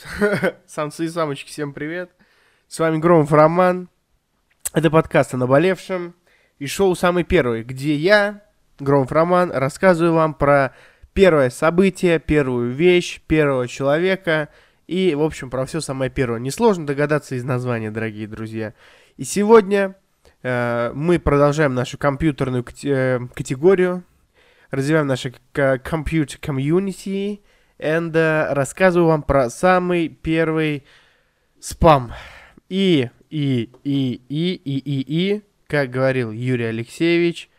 Самцы и самочки, всем привет. С вами Громов Роман. Это подкаст о наболевшем. И шоу «Самый первый», где я, Громов Роман, рассказываю вам про первое событие, первую вещь, первого человека и, в общем, про все самое первое. Несложно догадаться из названия, дорогие друзья. И сегодня э, мы продолжаем нашу компьютерную э, категорию, развиваем наше компьютер комьюнити, and uh, рассказываю вам про самый первый спам. И, и, и, и, и, и, и, как говорил Юрий Алексеевич,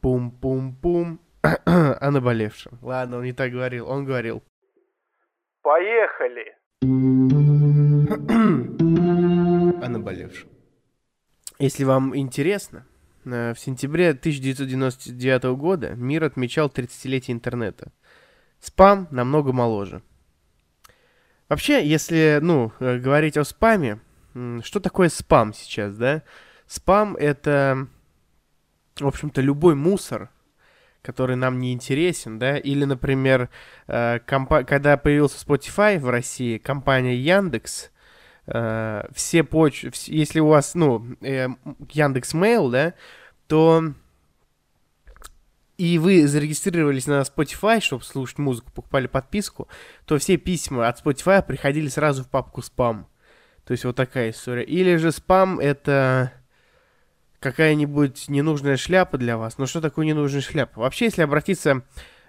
пум-пум-пум, о наболевшем. Ладно, он не так говорил, он говорил. Поехали! о наболевшем. Если вам интересно, э, в сентябре 1999 года мир отмечал 30-летие интернета – Спам намного моложе. Вообще, если, ну, э, говорить о спаме, что такое спам сейчас, да? Спам — это, в общем-то, любой мусор, который нам не интересен, да? Или, например, э, компа- когда появился Spotify в России, компания Яндекс, э, все поч... если у вас, ну, Яндекс Mail, да, то и вы зарегистрировались на Spotify, чтобы слушать музыку, покупали подписку, то все письма от Spotify приходили сразу в папку спам. То есть вот такая история. Или же спам это какая-нибудь ненужная шляпа для вас. Но что такое ненужная шляпа? Вообще, если обратиться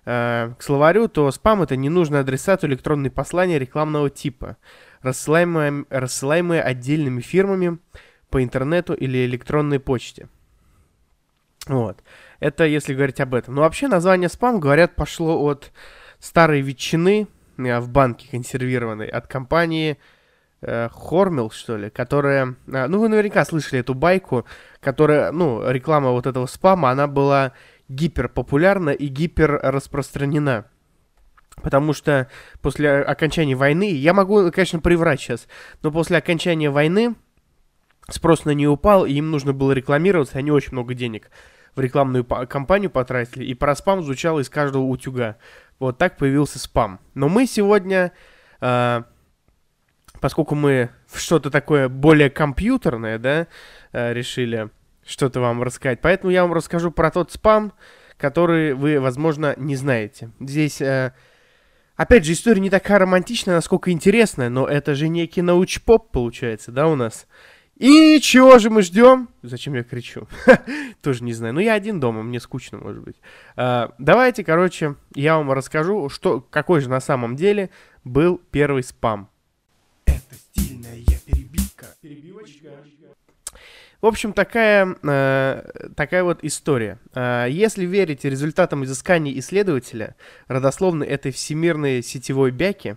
э, к словарю, то спам это ненужный адресату электронные послания рекламного типа, рассылаемые, рассылаемые отдельными фирмами по интернету или электронной почте. Вот. Это если говорить об этом. Но вообще название спам, говорят, пошло от старой ветчины э, в банке консервированной, от компании э, Хормил, что ли, которая... Э, ну, вы наверняка слышали эту байку, которая, ну, реклама вот этого спама, она была гиперпопулярна и гипер распространена. Потому что после окончания войны, я могу, конечно, приврать сейчас, но после окончания войны спрос на нее упал, и им нужно было рекламироваться, они очень много денег в рекламную кампанию потратили, и про спам звучало из каждого утюга. Вот так появился спам. Но мы сегодня, э, поскольку мы что-то такое более компьютерное, да, э, решили что-то вам рассказать, поэтому я вам расскажу про тот спам, который вы, возможно, не знаете. Здесь... Э, Опять же, история не такая романтичная, насколько интересная, но это же некий научпоп получается, да, у нас. И чего же мы ждем? Зачем я кричу? Тоже не знаю. Ну, я один дома, мне скучно, может быть. А, давайте, короче, я вам расскажу, что, какой же на самом деле был первый спам. Это стильная перебивка. Перебивочка. В общем, такая, э, такая вот история. Э, если верить результатам изысканий исследователя, родословной этой всемирной сетевой бяки,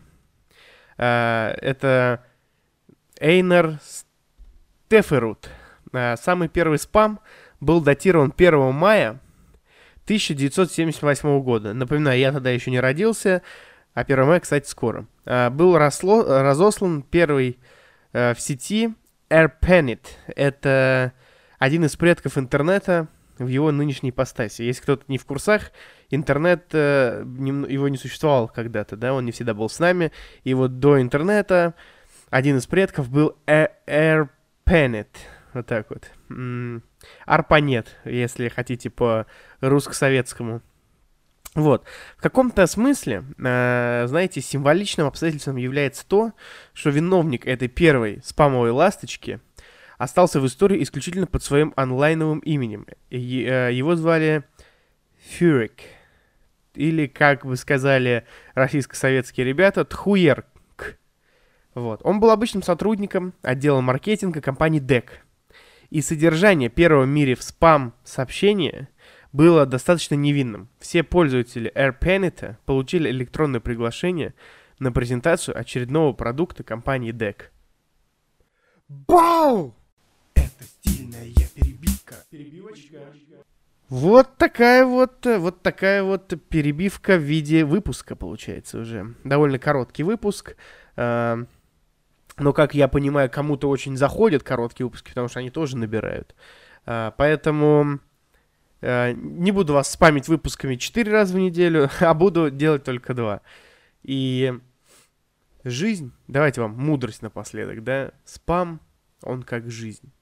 э, это Эйнер Теферут. Э, самый первый спам был датирован 1 мая 1978 года. Напоминаю, я тогда еще не родился, а 1 мая, кстати, скоро. Э, был росло, разослан первый э, в сети AirPanet. Это один из предков интернета в его нынешней ипостаси. Если кто-то не в курсах, интернет, его не существовал когда-то, да, он не всегда был с нами. И вот до интернета один из предков был AirPanet Пенет. Вот так вот. Арпанет, если хотите по русско-советскому. Вот. В каком-то смысле, э, знаете, символичным обстоятельством является то, что виновник этой первой спамовой ласточки остался в истории исключительно под своим онлайновым именем. Э, его звали Фюрик. Или, как бы сказали российско-советские ребята, Тхуерк. Вот. Он был обычным сотрудником отдела маркетинга компании DEC. И содержание первого в мире в спам сообщения было достаточно невинным. Все пользователи AirPanet получили электронное приглашение на презентацию очередного продукта компании DEC. Бау! Это стильная перебивка. Перебивочка. Вот такая вот, вот такая вот перебивка в виде выпуска получается уже. Довольно короткий выпуск. Uh, но, как я понимаю, кому-то очень заходят короткие выпуски, потому что они тоже набирают. А, поэтому а, не буду вас спамить выпусками 4 раза в неделю, а буду делать только 2. И жизнь, давайте вам мудрость напоследок, да, спам, он как жизнь.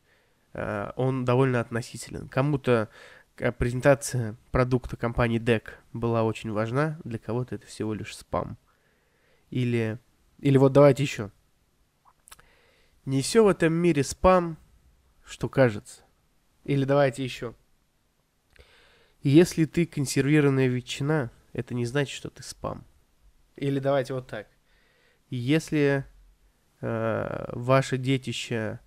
А, он довольно относителен. Кому-то э, презентация продукта компании DEC была очень важна, для кого-то это всего лишь спам. Или, или вот давайте еще. Не все в этом мире спам, что кажется. Или давайте еще. Если ты консервированная ветчина, это не значит, что ты спам. Или давайте вот так. Если э, ваше детище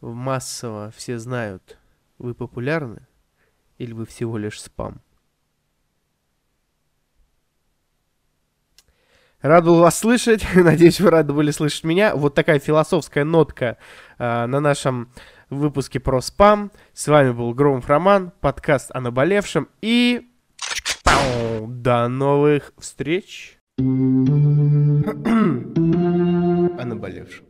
массово все знают, вы популярны, или вы всего лишь спам? Рад был вас слышать. Надеюсь, вы рады были слышать меня. Вот такая философская нотка э, на нашем выпуске про спам. С вами был Громов Роман, подкаст о наболевшем. И до новых встреч. о наболевшем.